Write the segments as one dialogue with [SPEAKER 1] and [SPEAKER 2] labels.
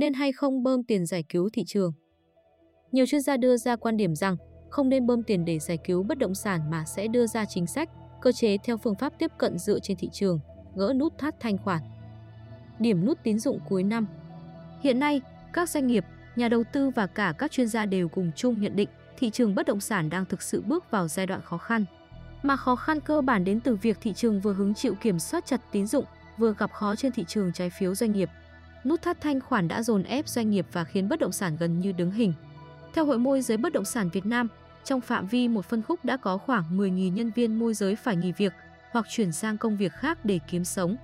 [SPEAKER 1] nên hay không bơm tiền giải cứu thị trường. Nhiều chuyên gia đưa ra quan điểm rằng không nên bơm tiền để giải cứu bất động sản mà sẽ đưa ra chính sách, cơ chế theo phương pháp tiếp cận dựa trên thị trường, gỡ nút thắt thanh khoản. Điểm nút tín dụng cuối năm Hiện nay, các doanh nghiệp, nhà đầu tư và cả các chuyên gia đều cùng chung nhận định thị trường bất động sản đang thực sự bước vào giai đoạn khó khăn. Mà khó khăn cơ bản đến từ việc thị trường vừa hứng chịu kiểm soát chặt tín dụng, vừa gặp khó trên thị trường trái phiếu doanh nghiệp. Nút thắt thanh khoản đã dồn ép doanh nghiệp và khiến bất động sản gần như đứng hình. Theo Hội môi giới bất động sản Việt Nam, trong phạm vi một phân khúc đã có khoảng 10.000 nhân viên môi giới phải nghỉ việc hoặc chuyển sang công việc khác để kiếm sống.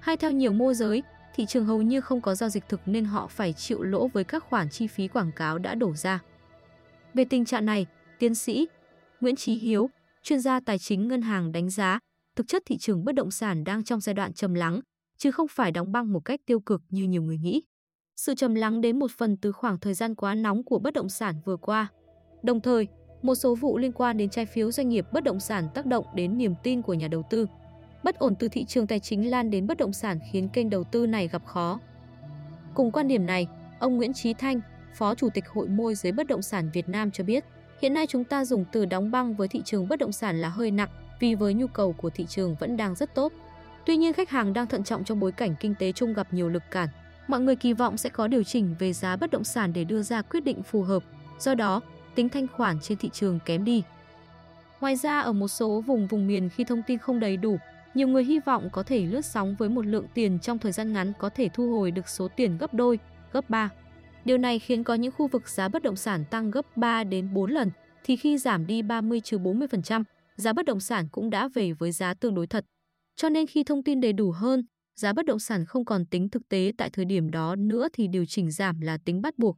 [SPEAKER 1] Hay theo nhiều môi giới, thị trường hầu như không có giao dịch thực nên họ phải chịu lỗ với các khoản chi phí quảng cáo đã đổ ra. Về tình trạng này, tiến sĩ Nguyễn Chí Hiếu, chuyên gia tài chính ngân hàng đánh giá, thực chất thị trường bất động sản đang trong giai đoạn trầm lắng, chứ không phải đóng băng một cách tiêu cực như nhiều người nghĩ. Sự trầm lắng đến một phần từ khoảng thời gian quá nóng của bất động sản vừa qua. Đồng thời, một số vụ liên quan đến trái phiếu doanh nghiệp bất động sản tác động đến niềm tin của nhà đầu tư. Bất ổn từ thị trường tài chính lan đến bất động sản khiến kênh đầu tư này gặp khó. Cùng quan điểm này, ông Nguyễn Chí Thanh, Phó Chủ tịch Hội môi giới bất động sản Việt Nam cho biết, hiện nay chúng ta dùng từ đóng băng với thị trường bất động sản là hơi nặng vì với nhu cầu của thị trường vẫn đang rất tốt. Tuy nhiên khách hàng đang thận trọng trong bối cảnh kinh tế chung gặp nhiều lực cản. Mọi người kỳ vọng sẽ có điều chỉnh về giá bất động sản để đưa ra quyết định phù hợp. Do đó, tính thanh khoản trên thị trường kém đi. Ngoài ra ở một số vùng vùng miền khi thông tin không đầy đủ, nhiều người hy vọng có thể lướt sóng với một lượng tiền trong thời gian ngắn có thể thu hồi được số tiền gấp đôi, gấp 3. Điều này khiến có những khu vực giá bất động sản tăng gấp 3 đến 4 lần, thì khi giảm đi 30-40%, giá bất động sản cũng đã về với giá tương đối thật. Cho nên khi thông tin đầy đủ hơn, giá bất động sản không còn tính thực tế tại thời điểm đó nữa thì điều chỉnh giảm là tính bắt buộc.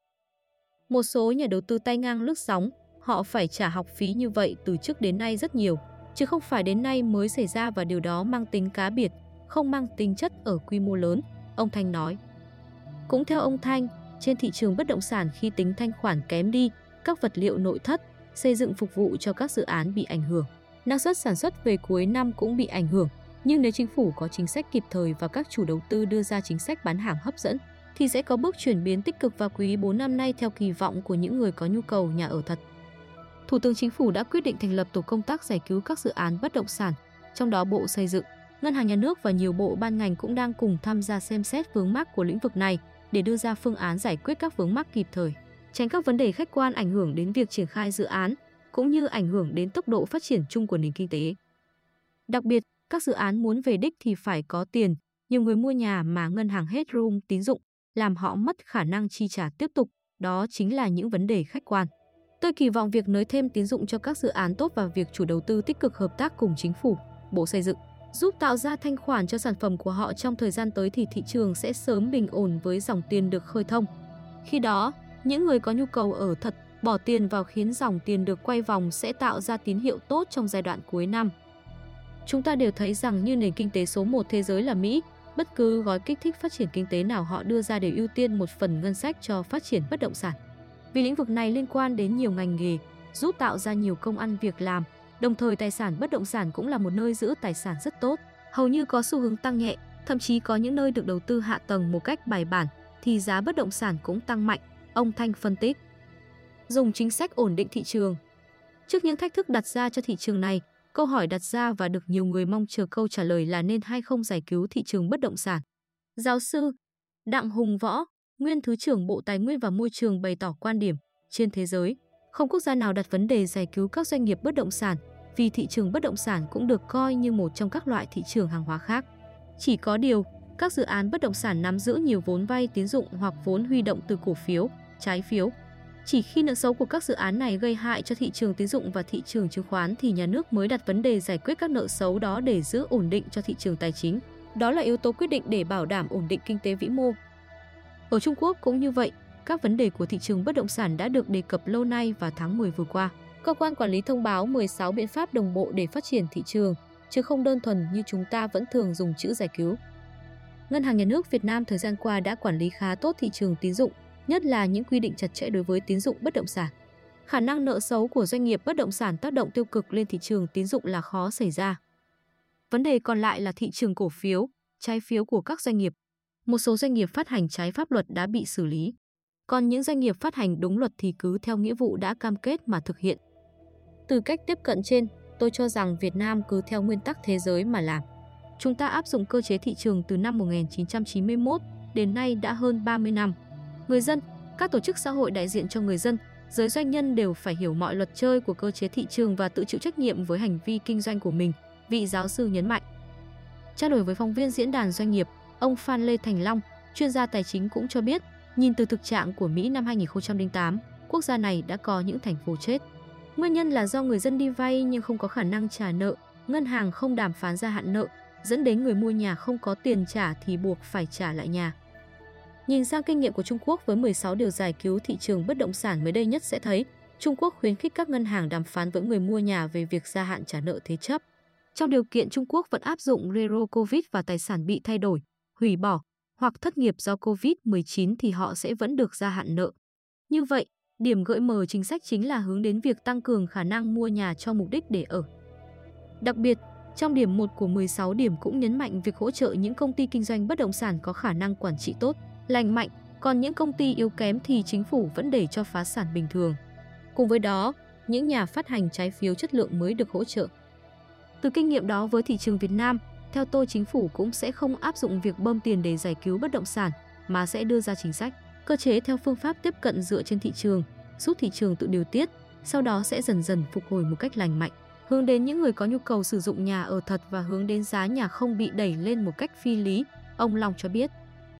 [SPEAKER 1] Một số nhà đầu tư tay ngang lướt sóng, họ phải trả học phí như vậy từ trước đến nay rất nhiều, chứ không phải đến nay mới xảy ra và điều đó mang tính cá biệt, không mang tính chất ở quy mô lớn, ông Thanh nói. Cũng theo ông Thanh, trên thị trường bất động sản khi tính thanh khoản kém đi, các vật liệu nội thất, xây dựng phục vụ cho các dự án bị ảnh hưởng. Năng suất sản xuất về cuối năm cũng bị ảnh hưởng, nhưng nếu chính phủ có chính sách kịp thời và các chủ đầu tư đưa ra chính sách bán hàng hấp dẫn, thì sẽ có bước chuyển biến tích cực vào quý 4 năm nay theo kỳ vọng của những người có nhu cầu nhà ở thật. Thủ tướng Chính phủ đã quyết định thành lập tổ công tác giải cứu các dự án bất động sản, trong đó Bộ Xây dựng, Ngân hàng Nhà nước và nhiều bộ ban ngành cũng đang cùng tham gia xem xét vướng mắc của lĩnh vực này để đưa ra phương án giải quyết các vướng mắc kịp thời, tránh các vấn đề khách quan ảnh hưởng đến việc triển khai dự án cũng như ảnh hưởng đến tốc độ phát triển chung của nền kinh tế. Đặc biệt, các dự án muốn về đích thì phải có tiền, nhiều người mua nhà mà ngân hàng hết room tín dụng làm họ mất khả năng chi trả tiếp tục, đó chính là những vấn đề khách quan. Tôi kỳ vọng việc nới thêm tín dụng cho các dự án tốt và việc chủ đầu tư tích cực hợp tác cùng chính phủ, Bộ Xây dựng giúp tạo ra thanh khoản cho sản phẩm của họ trong thời gian tới thì thị trường sẽ sớm bình ổn với dòng tiền được khơi thông. Khi đó, những người có nhu cầu ở thật bỏ tiền vào khiến dòng tiền được quay vòng sẽ tạo ra tín hiệu tốt trong giai đoạn cuối năm. Chúng ta đều thấy rằng như nền kinh tế số 1 thế giới là Mỹ, bất cứ gói kích thích phát triển kinh tế nào họ đưa ra đều ưu tiên một phần ngân sách cho phát triển bất động sản. Vì lĩnh vực này liên quan đến nhiều ngành nghề, giúp tạo ra nhiều công ăn việc làm, đồng thời tài sản bất động sản cũng là một nơi giữ tài sản rất tốt, hầu như có xu hướng tăng nhẹ, thậm chí có những nơi được đầu tư hạ tầng một cách bài bản thì giá bất động sản cũng tăng mạnh, ông Thanh phân tích. Dùng chính sách ổn định thị trường Trước những thách thức đặt ra cho thị trường này, Câu hỏi đặt ra và được nhiều người mong chờ câu trả lời là nên hay không giải cứu thị trường bất động sản. Giáo sư Đặng Hùng Võ, nguyên Thứ trưởng Bộ Tài nguyên và Môi trường bày tỏ quan điểm, trên thế giới, không quốc gia nào đặt vấn đề giải cứu các doanh nghiệp bất động sản, vì thị trường bất động sản cũng được coi như một trong các loại thị trường hàng hóa khác. Chỉ có điều, các dự án bất động sản nắm giữ nhiều vốn vay tín dụng hoặc vốn huy động từ cổ phiếu, trái phiếu, chỉ khi nợ xấu của các dự án này gây hại cho thị trường tín dụng và thị trường chứng khoán thì nhà nước mới đặt vấn đề giải quyết các nợ xấu đó để giữ ổn định cho thị trường tài chính. Đó là yếu tố quyết định để bảo đảm ổn định kinh tế vĩ mô. Ở Trung Quốc cũng như vậy, các vấn đề của thị trường bất động sản đã được đề cập lâu nay và tháng 10 vừa qua. Cơ quan quản lý thông báo 16 biện pháp đồng bộ để phát triển thị trường, chứ không đơn thuần như chúng ta vẫn thường dùng chữ giải cứu. Ngân hàng Nhà nước Việt Nam thời gian qua đã quản lý khá tốt thị trường tín dụng, nhất là những quy định chặt chẽ đối với tín dụng bất động sản. Khả năng nợ xấu của doanh nghiệp bất động sản tác động tiêu cực lên thị trường tín dụng là khó xảy ra. Vấn đề còn lại là thị trường cổ phiếu, trái phiếu của các doanh nghiệp. một số doanh nghiệp phát hành trái pháp luật đã bị xử lý. Còn những doanh nghiệp phát hành đúng luật thì cứ theo nghĩa vụ đã cam kết mà thực hiện. Từ cách tiếp cận trên, tôi cho rằng Việt Nam cứ theo nguyên tắc thế giới mà làm. Chúng ta áp dụng cơ chế thị trường từ năm 1991 đến nay đã hơn 30 năm. Người dân, các tổ chức xã hội đại diện cho người dân, giới doanh nhân đều phải hiểu mọi luật chơi của cơ chế thị trường và tự chịu trách nhiệm với hành vi kinh doanh của mình, vị giáo sư nhấn mạnh. Trao đổi với phóng viên diễn đàn doanh nghiệp, ông Phan Lê Thành Long, chuyên gia tài chính cũng cho biết, nhìn từ thực trạng của Mỹ năm 2008, quốc gia này đã có những thành phố chết. Nguyên nhân là do người dân đi vay nhưng không có khả năng trả nợ, ngân hàng không đàm phán gia hạn nợ, dẫn đến người mua nhà không có tiền trả thì buộc phải trả lại nhà. Nhìn sang kinh nghiệm của Trung Quốc với 16 điều giải cứu thị trường bất động sản mới đây nhất sẽ thấy, Trung Quốc khuyến khích các ngân hàng đàm phán với người mua nhà về việc gia hạn trả nợ thế chấp. Trong điều kiện Trung Quốc vẫn áp dụng Zero Covid và tài sản bị thay đổi, hủy bỏ hoặc thất nghiệp do Covid-19 thì họ sẽ vẫn được gia hạn nợ. Như vậy, điểm gợi mở chính sách chính là hướng đến việc tăng cường khả năng mua nhà cho mục đích để ở. Đặc biệt, trong điểm 1 của 16 điểm cũng nhấn mạnh việc hỗ trợ những công ty kinh doanh bất động sản có khả năng quản trị tốt, lành mạnh, còn những công ty yếu kém thì chính phủ vẫn để cho phá sản bình thường. Cùng với đó, những nhà phát hành trái phiếu chất lượng mới được hỗ trợ. Từ kinh nghiệm đó với thị trường Việt Nam, theo tôi chính phủ cũng sẽ không áp dụng việc bơm tiền để giải cứu bất động sản mà sẽ đưa ra chính sách, cơ chế theo phương pháp tiếp cận dựa trên thị trường, giúp thị trường tự điều tiết, sau đó sẽ dần dần phục hồi một cách lành mạnh, hướng đến những người có nhu cầu sử dụng nhà ở thật và hướng đến giá nhà không bị đẩy lên một cách phi lý, ông Long cho biết.